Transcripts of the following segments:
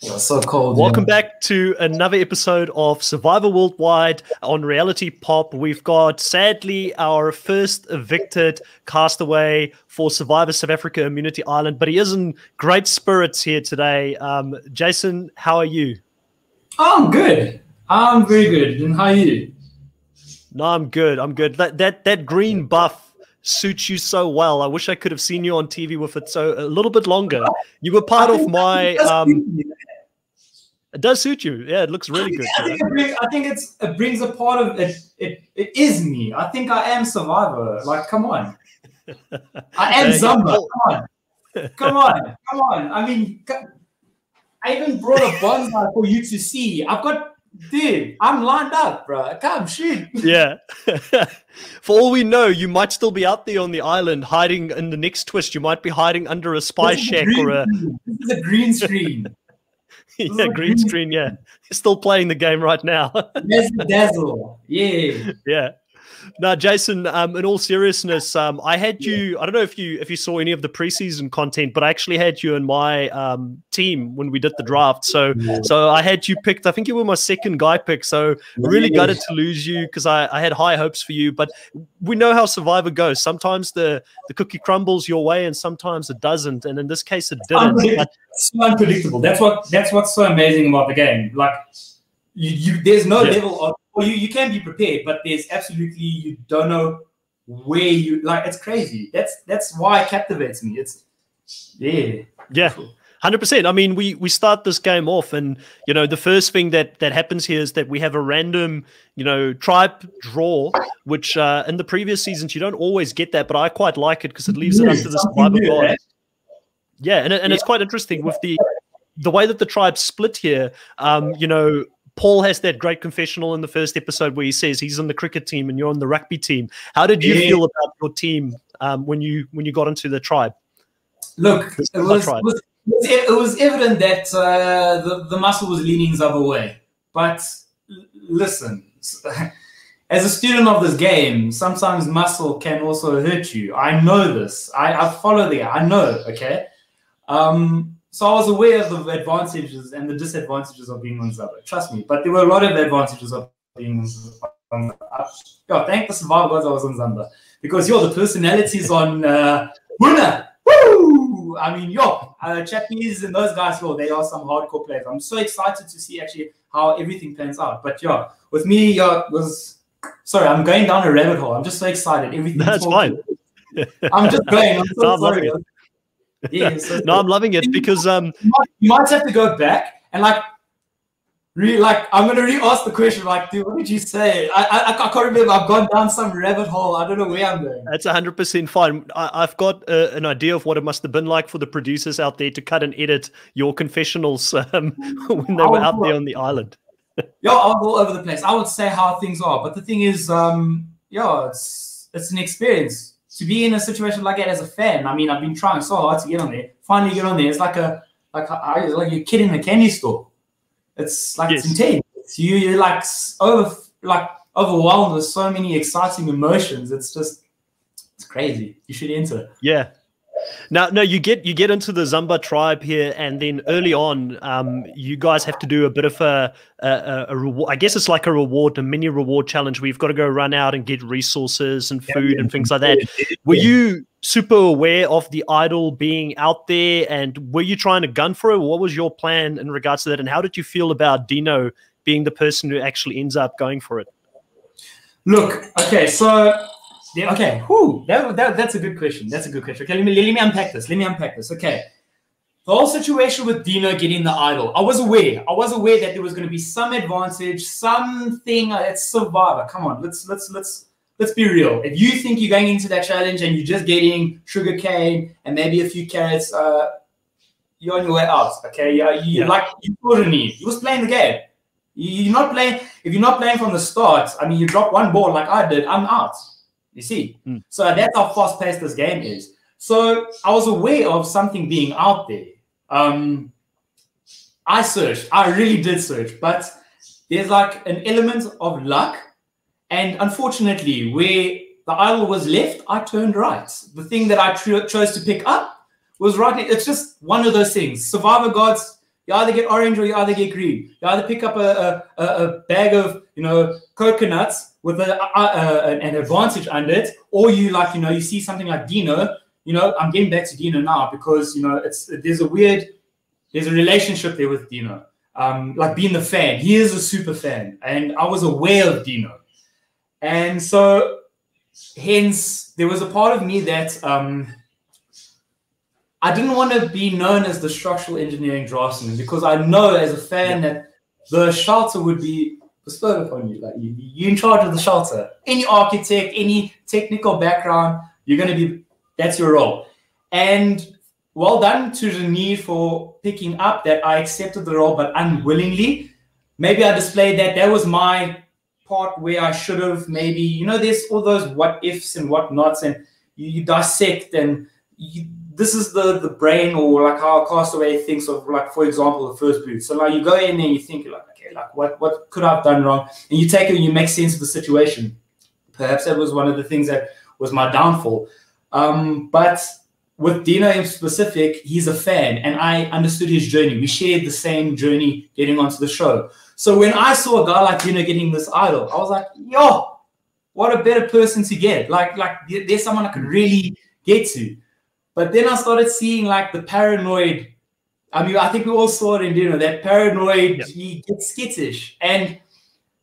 so cold. Welcome yeah. back to another episode of Survivor Worldwide on Reality Pop. We've got, sadly, our first evicted castaway for Survivor South Africa Immunity Island, but he is in great spirits here today. Um, Jason, how are you? Oh, I'm good. I'm very good. And how are you? No, I'm good. I'm good. That that that green buff suits you so well. I wish I could have seen you on TV with it so a little bit longer. You were part of my um, it does suit you. Yeah, it looks really good. I think, it, I think it's it brings a part of it. It it is me. I think I am Survivor. Like, come on. I am Zamba. Come on. Come on. Come on. I mean, I even brought a bonsai for you to see. I've got dude, I'm lined up, bro. Come shoot. Yeah. For all we know, you might still be out there on the island hiding in the next twist. You might be hiding under a spy shack a or a. This is a green screen. yeah, green screen. Yeah, still playing the game right now. dazzle. Yeah. Yeah. Now, Jason, um, in all seriousness, um, I had you. I don't know if you if you saw any of the preseason content, but I actually had you in my um, team when we did the draft. So, so I had you picked. I think you were my second guy pick. So, really gutted to lose you because I, I had high hopes for you. But we know how Survivor goes. Sometimes the the cookie crumbles your way, and sometimes it doesn't. And in this case, it didn't. Unpredictable. so unpredictable. That's what that's what's so amazing about the game. Like you, you there's no yeah. level of well, you, you can be prepared, but there's absolutely you don't know where you like it's crazy. That's that's why it captivates me. It's yeah. Yeah. Hundred percent. I mean, we we start this game off, and you know, the first thing that that happens here is that we have a random, you know, tribe draw, which uh, in the previous seasons you don't always get that, but I quite like it because it leaves it up to the survivor god. Yeah, and and yeah. it's quite interesting with the the way that the tribes split here. Um, you know, Paul has that great confessional in the first episode where he says he's on the cricket team and you're on the rugby team. How did you yeah. feel about your team um, when you when you got into the tribe? Look, it was, tribe? was, it was evident that uh, the the muscle was leaning the other way. But listen, as a student of this game, sometimes muscle can also hurt you. I know this. I, I follow the. I know. Okay. Um, so I was aware of the advantages and the disadvantages of being on Zamba. Trust me, but there were a lot of advantages of being on. Yeah, thank the survival gods I was on Zamba because yo, the personalities on uh, Vuna, woo! I mean, yo, uh, Chappies and those guys, yo, they are some hardcore players. I'm so excited to see actually how everything pans out. But yeah, with me, yeah, was sorry, I'm going down a rabbit hole. I'm just so excited. Everything. That's fine. I'm just going. I'm so sorry yeah, so no, I'm loving it because um, you might, you might, have to go back and like, re like I'm gonna re-ask the question. Like, dude, what did you say? I, I I can't remember. I've gone down some rabbit hole. I don't know where I'm going. That's 100 percent fine. I, have got uh, an idea of what it must have been like for the producers out there to cut and edit your confessionals um, when they were out there on the island. yeah, I was all over the place. I would say how things are, but the thing is, um, yeah, it's it's an experience to be in a situation like that as a fan, I mean, I've been trying so hard to get on there. Finally, get on there. It's like a like a, like a kid in a candy store. It's like yes. it's intense. You you're like over like overwhelmed with so many exciting emotions. It's just it's crazy. You should enter. Yeah, now, no, you get you get into the Zamba tribe here, and then early on, um, you guys have to do a bit of a, a, a reward. I guess it's like a reward, a mini reward challenge where you've got to go run out and get resources and food yeah, and things like that. Were you super aware of the idol being out there, and were you trying to gun for it? What was your plan in regards to that, and how did you feel about Dino being the person who actually ends up going for it? Look, okay, so yeah, okay. Whew, that, that, that's a good question. That's a good question. Okay, let me, let me unpack this. Let me unpack this. Okay. The whole situation with Dino getting the idol, I was aware. I was aware that there was going to be some advantage, something that's Survivor. Come on, let's let's let's let's be real. If you think you're going into that challenge and you're just getting sugar cane and maybe a few carrots, uh, you're on your way out. Okay, you, you yeah. like you couldn't. You was playing the game. You're not playing. If you're not playing from the start, I mean, you drop one ball like I did, I'm out. You see? Mm. So that's how fast paced this game is. So I was aware of something being out there. Um, I searched, I really did search, but there's like an element of luck. And unfortunately, where the idol was left, I turned right. The thing that I chose to pick up was right. It's just one of those things. Survivor gods, You either get orange or you either get green. You either pick up a, a, a bag of you know coconuts with a, an advantage under it, or you like you know you see something like Dino. You know, I'm getting back to Dino now because you know it's there's a weird there's a relationship there with Dino. Um, like being the fan, he is a super fan, and I was aware of Dino, and so hence there was a part of me that um, I didn't want to be known as the structural engineering draftsman because I know as a fan yeah. that the shelter would be bestowed upon you. Like you, you're in charge of the shelter. Any architect, any technical background, you're going to be. That's your role. And well done to the need for picking up that I accepted the role, but unwillingly. Maybe I displayed that. That was my part where I should have maybe, you know, there's all those what ifs and what nots, and you, you dissect, and you, this is the the brain or like how a castaway thinks of, like, for example, the first boot. So, like, you go in and you think, like, okay, like, what, what could I have done wrong? And you take it and you make sense of the situation. Perhaps that was one of the things that was my downfall. Um, but with Dino in specific, he's a fan, and I understood his journey. We shared the same journey getting onto the show. So when I saw a guy like Dino getting this idol, I was like, yo, what a better person to get. Like, like there's someone I could really get to. But then I started seeing like the paranoid. I mean, I think we all saw it in Dino, that paranoid, he gets skittish. And it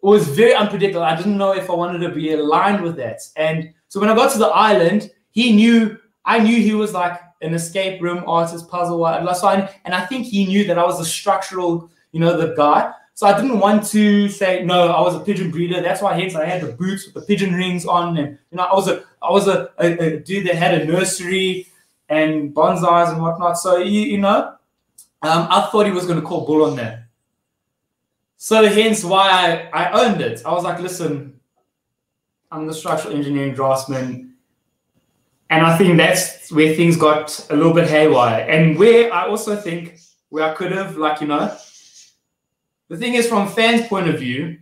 was very unpredictable. I didn't know if I wanted to be aligned with that. And so when I got to the island, he knew I knew he was like an escape room artist, puzzle So I, and I think he knew that I was a structural, you know, the guy. So I didn't want to say no. I was a pigeon breeder. That's why hence I had the boots with the pigeon rings on, and you know, I was a I was a, a, a dude that had a nursery and bonsais and whatnot. So you, you know, um, I thought he was going to call bull on that. So hence why I, I owned it. I was like, listen, I'm the structural engineering draftsman and I think that's where things got a little bit haywire. And where I also think where I could have, like, you know, the thing is, from fans' point of view,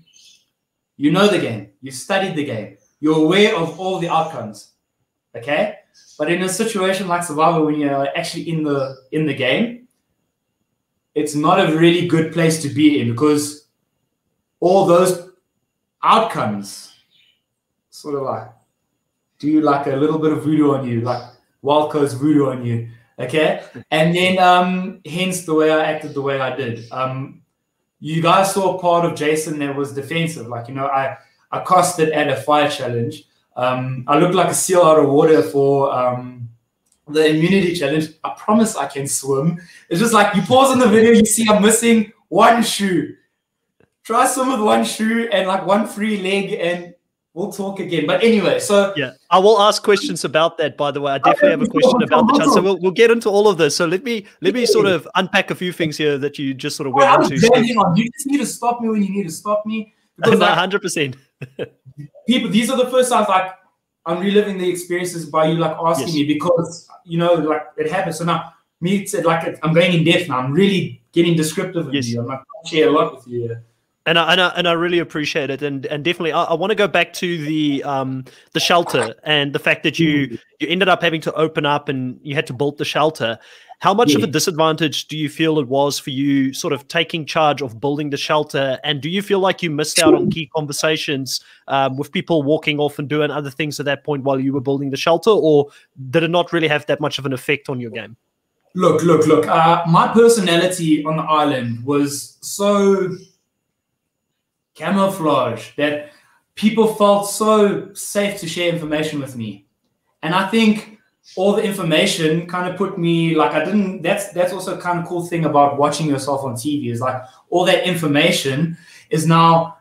you know the game, you studied the game, you're aware of all the outcomes. Okay? But in a situation like Survivor, when you're actually in the in the game, it's not a really good place to be in because all those outcomes sort of like do like a little bit of voodoo on you, like wild coast voodoo on you. Okay. And then um hence the way I acted the way I did. Um you guys saw part of Jason that was defensive. Like, you know, I I at a fire challenge. Um, I looked like a seal out of water for um, the immunity challenge. I promise I can swim. It's just like you pause in the video, you see I'm missing one shoe. Try swim with one shoe and like one free leg, and we'll talk again. But anyway, so yeah, I will ask questions about that. By the way, I definitely have a question about the chance. So we'll, we'll get into all of this. So let me let me sort of unpack a few things here that you just sort of went into. On. You just need to stop me when you need to stop me. Because hundred percent. People, these are the first times like I'm reliving the experiences by you like asking yes. me because you know like it happened. So now me it's like I'm going in depth now. I'm really getting descriptive with yes. you. I'm like share a lot with you and I, and I, and I really appreciate it, and and definitely I, I want to go back to the um the shelter and the fact that you mm. you ended up having to open up and you had to build the shelter. How much yeah. of a disadvantage do you feel it was for you, sort of taking charge of building the shelter? And do you feel like you missed out on key conversations um, with people walking off and doing other things at that point while you were building the shelter, or did it not really have that much of an effect on your game? Look, look, look. Uh, my personality on the island was so camouflage that people felt so safe to share information with me. And I think all the information kind of put me like I didn't that's that's also kind of cool thing about watching yourself on TV is like all that information is now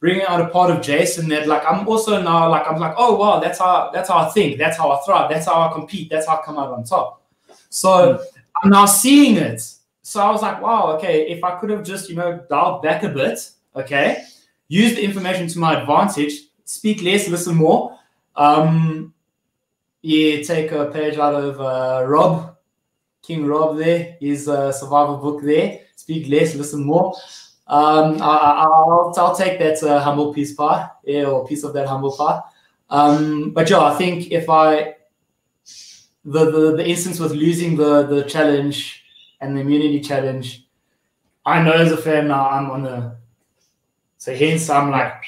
bringing out a part of Jason that like I'm also now like I'm like oh wow that's how that's how I think that's how I thrive that's how I compete that's how I come out on top. So hmm. I'm now seeing it. So I was like wow okay if I could have just you know dialed back a bit okay use the information to my advantage, speak less, listen more. Um, yeah, take a page out of uh, Rob, King Rob there, his uh, survival book there. Speak less, listen more. Um, I, will I'll take that uh, humble piece pie, yeah, or piece of that humble pie. Um, but yeah, I think if I the, the the instance with losing the the challenge and the immunity challenge, I know as a fan now I'm on the so hence I'm like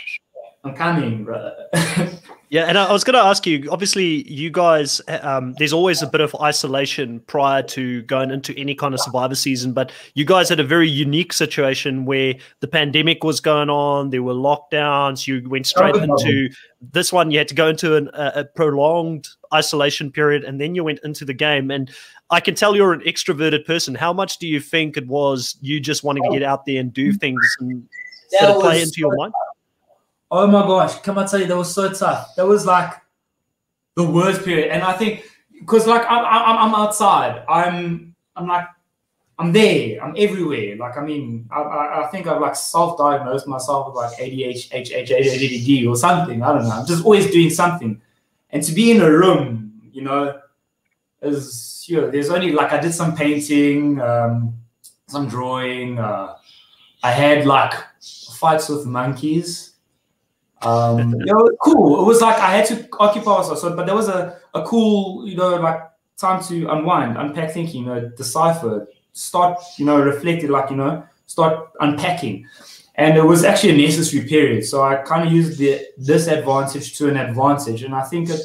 I'm coming, brother. Yeah, and I was going to ask you. Obviously, you guys, um, there's always a bit of isolation prior to going into any kind of Survivor season. But you guys had a very unique situation where the pandemic was going on. There were lockdowns. You went straight into this one. You had to go into an, a, a prolonged isolation period, and then you went into the game. And I can tell you're an extroverted person. How much do you think it was you just wanting to get out there and do things and of play into your mind? Oh my gosh, come I tell you, that was so tough. That was like the worst period, and I think because like I'm, I'm I'm outside, I'm I'm like I'm there, I'm everywhere. Like I mean, I, I, I think I've like self-diagnosed myself with like ADHD, ADHD or something. I don't know. I'm just always doing something, and to be in a room, you know, is you know, there's only like I did some painting, um, some drawing. Uh, I had like fights with monkeys um, it was cool. It was like I had to occupy myself, so, but there was a, a cool, you know, like time to unwind, unpack thinking, you know, decipher, start, you know, reflecting, like, you know, start unpacking. And it was actually a necessary period. So I kind of used the disadvantage to an advantage. And I think it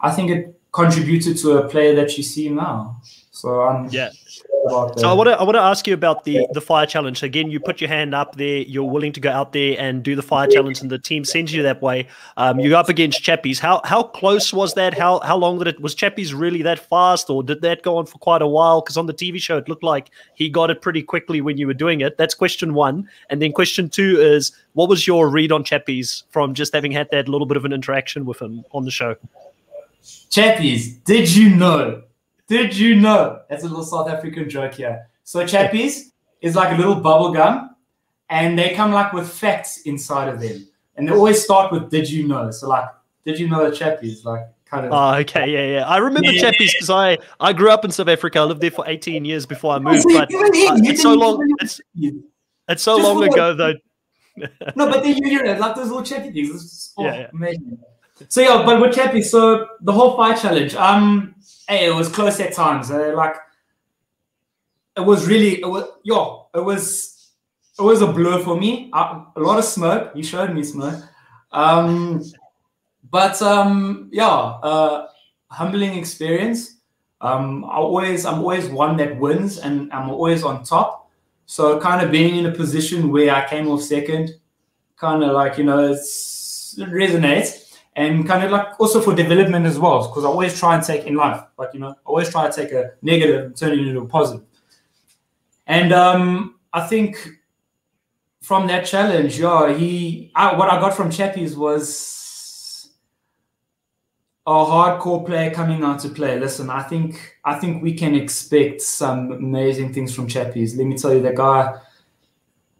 I think it contributed to a player that you see now. So I'm yeah. So I want to I want to ask you about the the fire challenge. Again, you put your hand up there. You're willing to go out there and do the fire challenge, and the team sends you that way. Um, you're up against Chappies. How how close was that? How how long did it was Chappies really that fast, or did that go on for quite a while? Because on the TV show, it looked like he got it pretty quickly when you were doing it. That's question one, and then question two is what was your read on Chappies from just having had that little bit of an interaction with him on the show? Chappies, did you know did you know? That's a little South African joke here. So chappies is like a little bubble gum, and they come like with facts inside of them, and they always start with "Did you know?" So like, did you know the chappies? Like kind of. Oh, okay, yeah, yeah. I remember yeah. chappies because I I grew up in South Africa. I lived there for eighteen years before I moved, but uh, it's so long. It's, it's so Just long ago though. no, but then you hear it like those little chappy things. It's oh, yeah, yeah. amazing. So yeah, but with chappies, so the whole fire challenge. Um, hey, it was close at times. Uh, like it was really, it was, yo, it was, it was a blur for me. A lot of smoke. You showed me smoke. Um, but um, yeah, uh, humbling experience. Um, I always, I'm always one that wins, and I'm always on top. So kind of being in a position where I came off second, kind of like you know, it resonates and kind of like also for development as well because i always try and take in life like you know I always try to take a negative and turn it into a positive. And um i think from that challenge yeah he I, what i got from chappies was a hardcore player coming out to play. Listen i think i think we can expect some amazing things from chappies. Let me tell you that guy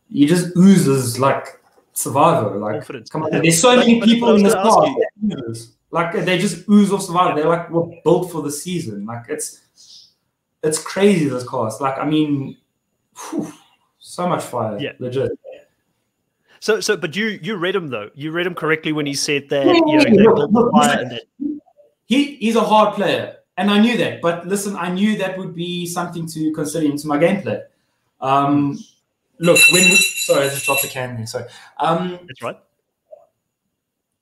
he just oozes like survivor. Like, Confidence. come on, there's so many people in this cast. Like they just ooze off survivor. They're like were built for the season. Like it's it's crazy this cast. Like I mean, whew, so much fire. Yeah, legit. So, so, but you you read him though. You read him correctly when he said that. You know, look, look, that... He he's a hard player, and I knew that. But listen, I knew that would be something to consider into my gameplay. Um, look, when we, sorry, I just dropped the can. Sorry. Um, That's right.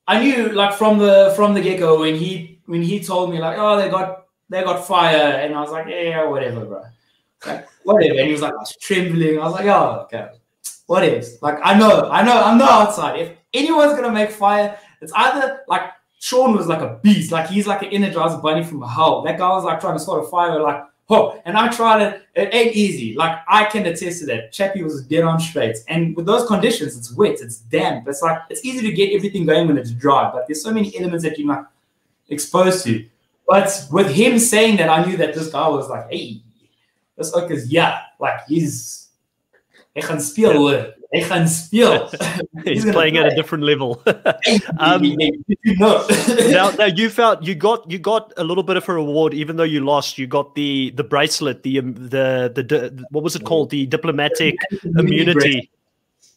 I knew like from the from the get go when he when he told me like, oh, they got they got fire, and I was like, yeah, whatever, bro. Like, whatever. And he was like, I was trembling. I was like, oh, okay, what is? Like, I know, I know, I'm not outside. If anyone's gonna make fire, it's either like Sean was like a beast, like he's like an energizer bunny from hell. That guy was like trying to start a fire, like Oh, and I tried it. It ain't easy. Like I can attest to that. Chappie was dead on straight. And with those conditions, it's wet, it's damp. It's like it's easy to get everything going when it's dry, but there's so many elements that you're not exposed to. But with him saying that, I knew that this guy was like, hey, this ook is yeah, like he's he gaan speel hoor. Hy gaan speel. He's playing play. at a different level. um, now, now you felt you got you got a little bit of a reward, even though you lost. You got the the bracelet, the um, the, the, the what was it called? The diplomatic immunity.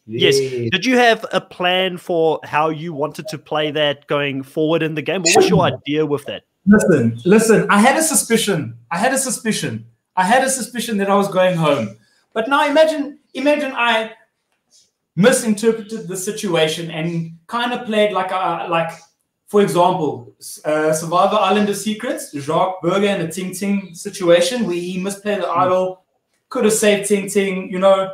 Yes. Did you have a plan for how you wanted to play that going forward in the game? What was your idea with that? Listen, listen. I had a suspicion. I had a suspicion. I had a suspicion that I was going home. But now imagine imagine I misinterpreted the situation and kind of played like a like for example, uh, Survivor Island of Secrets, Jacques Burger in the Ting Ting situation where he misplayed the idol, could have saved Ting Ting, you know.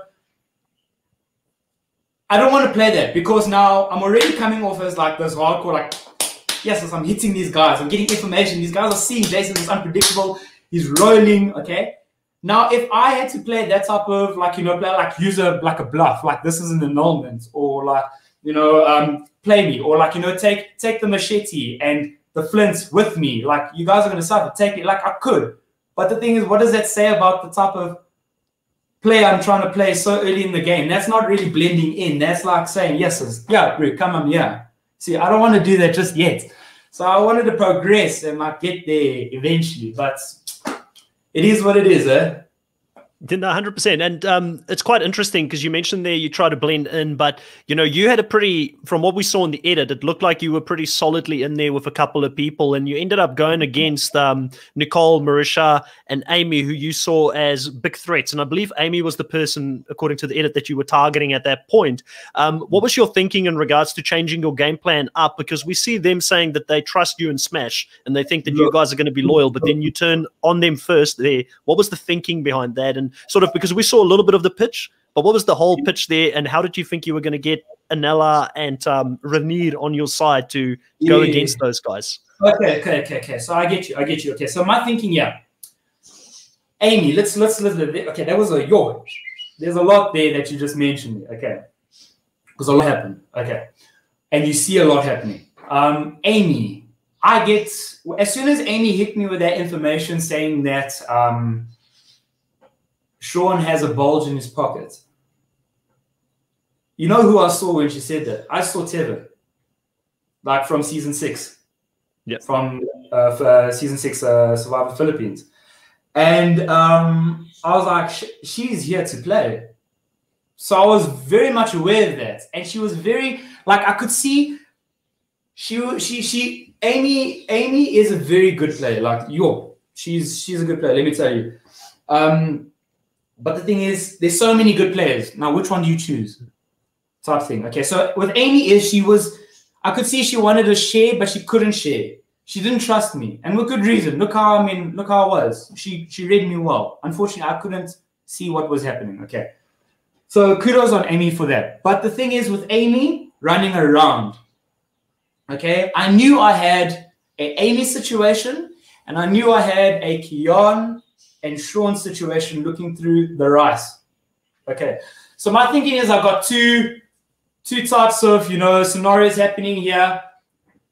I don't want to play that because now I'm already coming off as like this hardcore, like, yes, I'm hitting these guys, I'm getting information. These guys are seeing Jason is unpredictable, he's rolling, okay. Now, if I had to play that type of like, you know, play like use a like a bluff, like this is an annulment, or like, you know, um, play me, or like, you know, take take the machete and the flints with me. Like you guys are gonna suffer, take it like I could. But the thing is, what does that say about the type of play I'm trying to play so early in the game? That's not really blending in. That's like saying, yes, yeah, bro, come on, yeah. See, I don't want to do that just yet. So I wanted to progress and might get there eventually, but it is what it is, eh? No, hundred percent, and um, it's quite interesting because you mentioned there you try to blend in, but you know you had a pretty, from what we saw in the edit, it looked like you were pretty solidly in there with a couple of people, and you ended up going against um, Nicole, Marisha, and Amy, who you saw as big threats, and I believe Amy was the person, according to the edit, that you were targeting at that point. Um, what was your thinking in regards to changing your game plan up? Because we see them saying that they trust you in Smash and they think that you guys are going to be loyal, but then you turn on them first. There, what was the thinking behind that? And sort of because we saw a little bit of the pitch, but what was the whole pitch there, and how did you think you were going to get Anela and um, Renier on your side to go yeah. against those guys? Okay, okay, okay, okay. So I get you, I get you. Okay, so my thinking, yeah, Amy, let's let's let's. Okay, that was a yo. There's a lot there that you just mentioned. Okay, because a lot happened. Okay, and you see a lot happening. Um, Amy, I get as soon as Amy hit me with that information saying that um, Sean has a bulge in his pocket. You know who I saw when she said that? I saw Tevin, like from season six. Yeah. From uh, uh, season six, uh, Survivor Philippines. And um, I was like, she's here to play. So I was very much aware of that. And she was very, like, I could see she, she, she, Amy, Amy is a very good player. Like, yo, she's, she's a good player. Let me tell you. Um, but the thing is, there's so many good players. Now, which one do you choose? Type thing. Okay, so with Amy is she was, I could see she wanted to share, but she couldn't share. She didn't trust me, and with good reason. Look how I mean, look how I was. She she read me well. Unfortunately, I couldn't see what was happening. Okay, so kudos on Amy for that. But the thing is, with Amy running around, okay, I knew I had a Amy situation, and I knew I had a Keon and Sean situation looking through the rice. Okay, so my thinking is I've got two two types of you know scenarios happening here.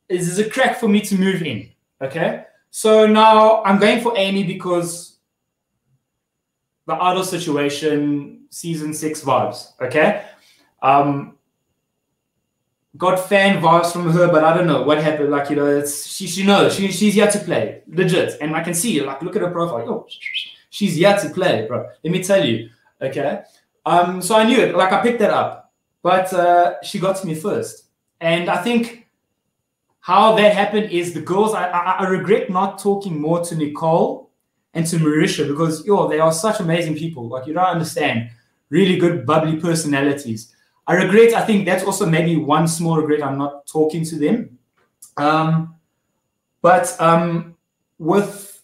Is there's a crack for me to move in. Okay, so now I'm going for Amy because the idol situation, season six vibes. Okay, um, got fan vibes from her, but I don't know what happened. Like you know, it's she she knows she she's here to play legit, and I can see like look at her profile. Oh, she's here to play, bro. Let me tell you. Okay, um, so I knew it. Like I picked that up, but uh, she got to me first, and I think how that happened is the girls. I I, I regret not talking more to Nicole and to Marisha because yo, they are such amazing people. Like you don't understand. Really good, bubbly personalities I regret, I think that's also maybe one small regret I'm not talking to them. Um, but um, with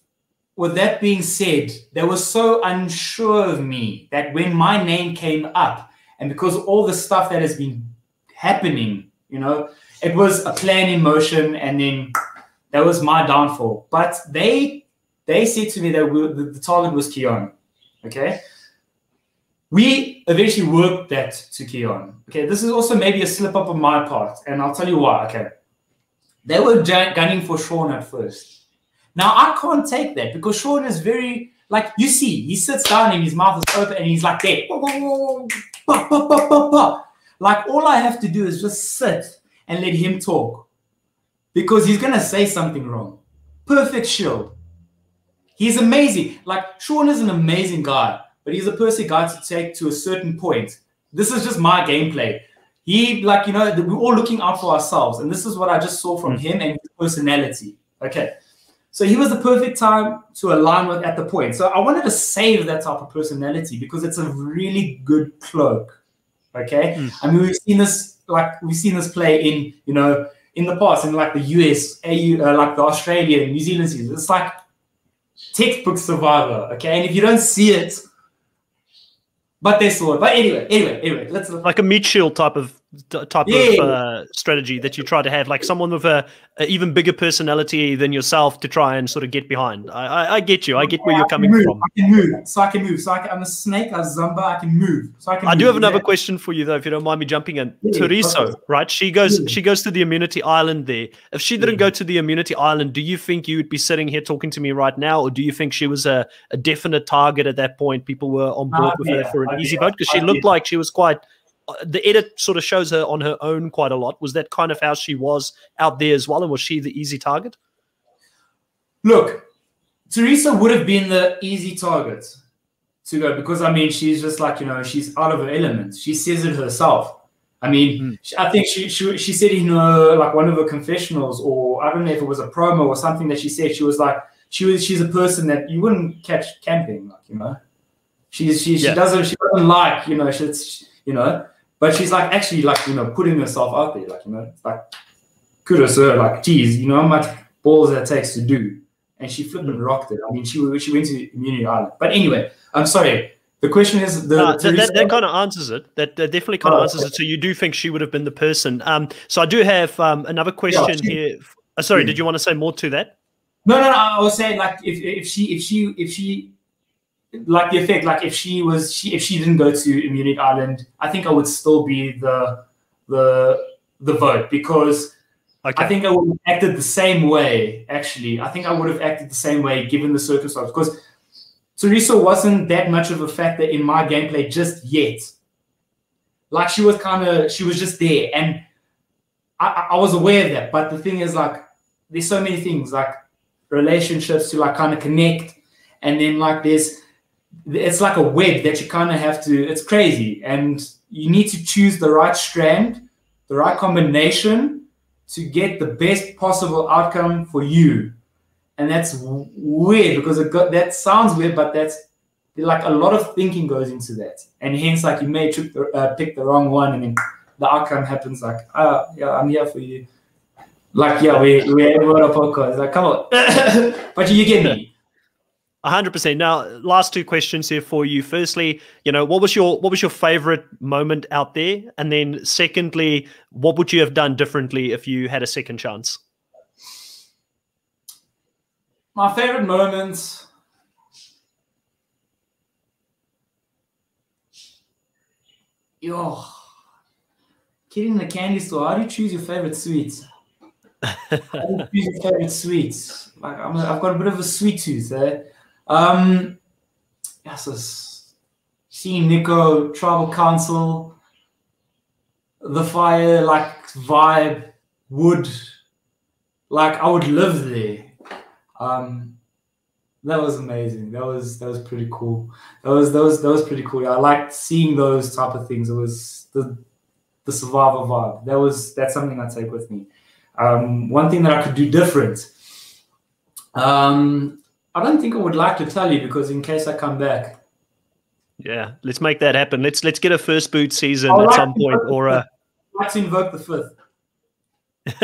with that being said, they were so unsure of me that when my name came up, and because all the stuff that has been happening, you know, it was a plan in motion, and then that was my downfall. But they they said to me that we, the, the target was Keon. Okay, we eventually worked that to Keon. Okay, this is also maybe a slip up on my part, and I'll tell you why. Okay, they were gunning for Sean at first. Now I can't take that because Sean is very like you see, he sits down and his mouth is open and he's like that. Like all I have to do is just sit and let him talk because he's gonna say something wrong. Perfect shield. He's amazing. Like Sean is an amazing guy but he's a perfect guy to take to a certain point. This is just my gameplay. He, like, you know, we're all looking out for ourselves. And this is what I just saw from hmm. him and his personality. Okay. So he was the perfect time to align with at the point. So I wanted to save that type of personality because it's a really good cloak. Okay. Mm. I mean, we've seen this, like, we've seen this play in, you know, in the past, in like the US, AU, uh, like the Australia, New Zealand season. It's like textbook survivor. Okay. And if you don't see it, but they it. But anyway, anyway, anyway, let's like a meat shield type of type Yeah. of uh, strategy that you try to have, like someone with a, a even bigger personality than yourself to try and sort of get behind. I, I, I get you. I get where I you're coming move. from. I can move. So I can move. So I can, I'm a snake, a Zamba, I can move. So I can I do move. have another Yeah. question for you though, if you don't mind me jumping in. Yeah, right? She goes Yeah. she goes to the immunity island there. If she didn't go to the immunity island, do you think you would be sitting here talking to me right now, or do you think she was a, a definite target at that point? People were on board with her for an easy vote because she looked like she was quite. Uh, The edit sort of shows her on her own quite a lot. Was that kind of how she was out there as well, and was she the easy target? Look, Teresa would have been the easy target to go because I mean she's just like you know she's out of her element. She says it herself. I mean, Mm. she- I think she, she she said in her like one of her confessionals, or I don't know if it was a promo or something that she said. She was like she was she's a person that you wouldn't catch camping, like you know. She's she she Yeah. doesn't she doesn't like you know she's you know, but she's like actually like you know putting herself out there, like you know, it's like kudos to her, like geez, you know how much balls that takes to do and she flipping rocked it. I mean, she she went to Immunity Island. But anyway, I'm sorry. The question is the No, that, that, that kind of answers it. That, that definitely kind of Oh, answers it. So you do think she would have been the person. Um, so I do have um, another question she- here. Uh, sorry, Yeah. did you want to say more to that? no, no, no. I was saying like if if she if she if she like the effect like if she was she if she didn't go to Immunity Island, I think I would still be the the the vote because Okay. I think I would have acted the same way. Actually, I think I would have acted the same way given the circumstances because Teresa wasn't that much of a factor in my gameplay just yet. Like she was kind of, she was just there, and I, I- I was aware of that. But the thing is, like, there's so many things like relationships to like kind of connect, and then like there's, it's like a web that you kind of have to. It's crazy, and you need to choose the right strand, the right combination to get the best possible outcome for you. And that's weird because it got, that sounds weird, but that's like a lot of thinking goes into that. And hence, like you may the, uh, pick the wrong one, and then the outcome happens like, ah, yeah, I'm here for you. Like, yeah, we we we're on a podcast. Like, come on, but you get me. A hundred percent. Now, last two questions here for you. Firstly, you know, what was your what was your favorite moment out there? And then secondly, what would you have done differently if you had a second chance? My favorite moments. Yo, kid in the candy store. How do you choose your favorite sweets? How do you choose your favorite sweets? Like I'm, a, I've got a bit of a sweet tooth. Eh? Um, yes, it's seeing Nico Tribal Council, the fire like vibe, wood. Like I would live there. Um, that was amazing. That was that was pretty cool. That was that was that was pretty cool. Yeah, I liked seeing those type of things. It was the the survivor vibe. That was that's something I take with me. Um, one thing that I could do different. Um, I don't think I would like to tell you because in case I come back, Yeah, let's make that happen. Let's let's get a first boot season I would at like some point, or a like to invoke the fifth.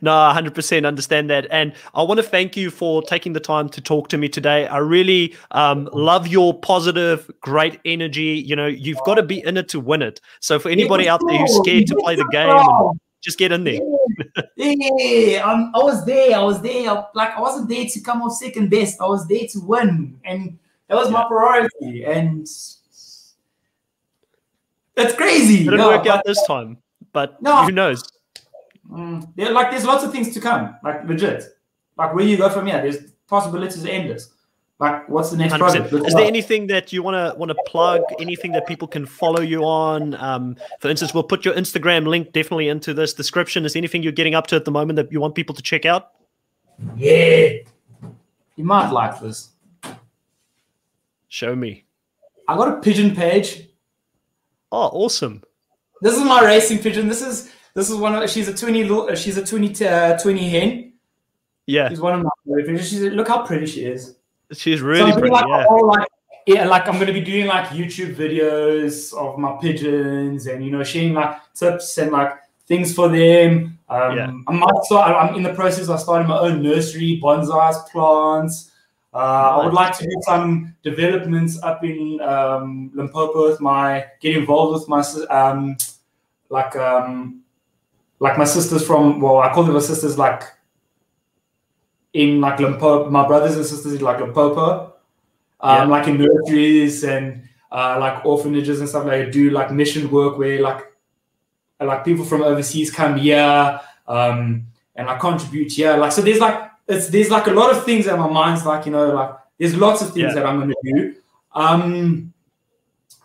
no, 100% understand that. And I want to thank you for taking the time to talk to me today. I really um, love your positive, great energy. You know, you've got to be in it to win it. So for anybody out there who's scared to play the game, and just get in there. Yeah, um, I was there. I was there. Like I wasn't there to come off second best. I was there to win, and that was my priority. And that's crazy. It Didn't yeah, work out this time, but No. who knows? There, like there's lots of things to come. Like legit. Like where you go from here, there's possibilities endless. Like what's the next 100%. project? Let's Is go. there anything that you want to want to plug? Anything that people can follow you on? Um, for instance, we'll put your Instagram link definitely into this description. Is there anything you're getting up to at the moment that you want people to check out? Yeah. You might like this. Show me. I got a pigeon page. Oh, awesome. This is my racing pigeon. This is this is one of she's a 20 uh, she's a 20 uh, 20 hen. Yeah. She's one of my favorite. She's, look how pretty she is. She's really so pretty. Like yeah. Whole, like, yeah, like I'm gonna be doing like YouTube videos of my pigeons and you know sharing like tips and like things for them. Um, yeah. I might start. I'm in the process of starting my own nursery, bonsais, plants. Uh, I would like to do some developments up in um, Limpopo with my get involved with my um, like um, like my sisters from well I call them my sisters like in like Limpopo my brothers and sisters in like Limpopo um, yeah. like in nurseries and uh, like orphanages and stuff like do like mission work where like like people from overseas come here um, and I contribute here like so there's like it's there's like a lot of things that my mind's like, you know, like there's lots of things yeah. that I'm gonna do. Um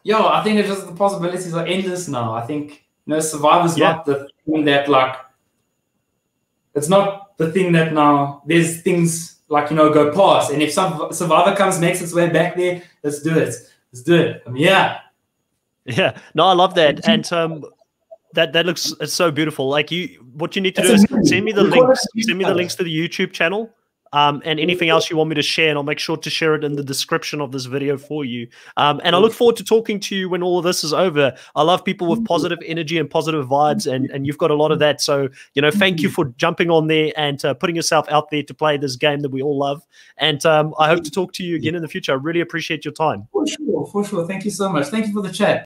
yo, I think it's just the possibilities are endless now. I think you know, survivor's yeah. not the thing that like it's not the thing that now there's things like you know go past. And if some survivor comes makes its way back there, let's do it. Let's do it. I mean, yeah. Yeah. No, I love that. And um that that looks it's so beautiful. Like you, what you need to do is send me the links. Send me the links to the YouTube channel. Um, and anything else you want me to share, and I'll make sure to share it in the description of this video for you. Um, and I look forward to talking to you when all of this is over. I love people with positive energy and positive vibes, and, and you've got a lot of that. So, you know, thank you for jumping on there and uh, putting yourself out there to play this game that we all love. And um, I hope to talk to you again in the future. I really appreciate your time. For sure, for sure. Thank you so much. Thank you for the chat.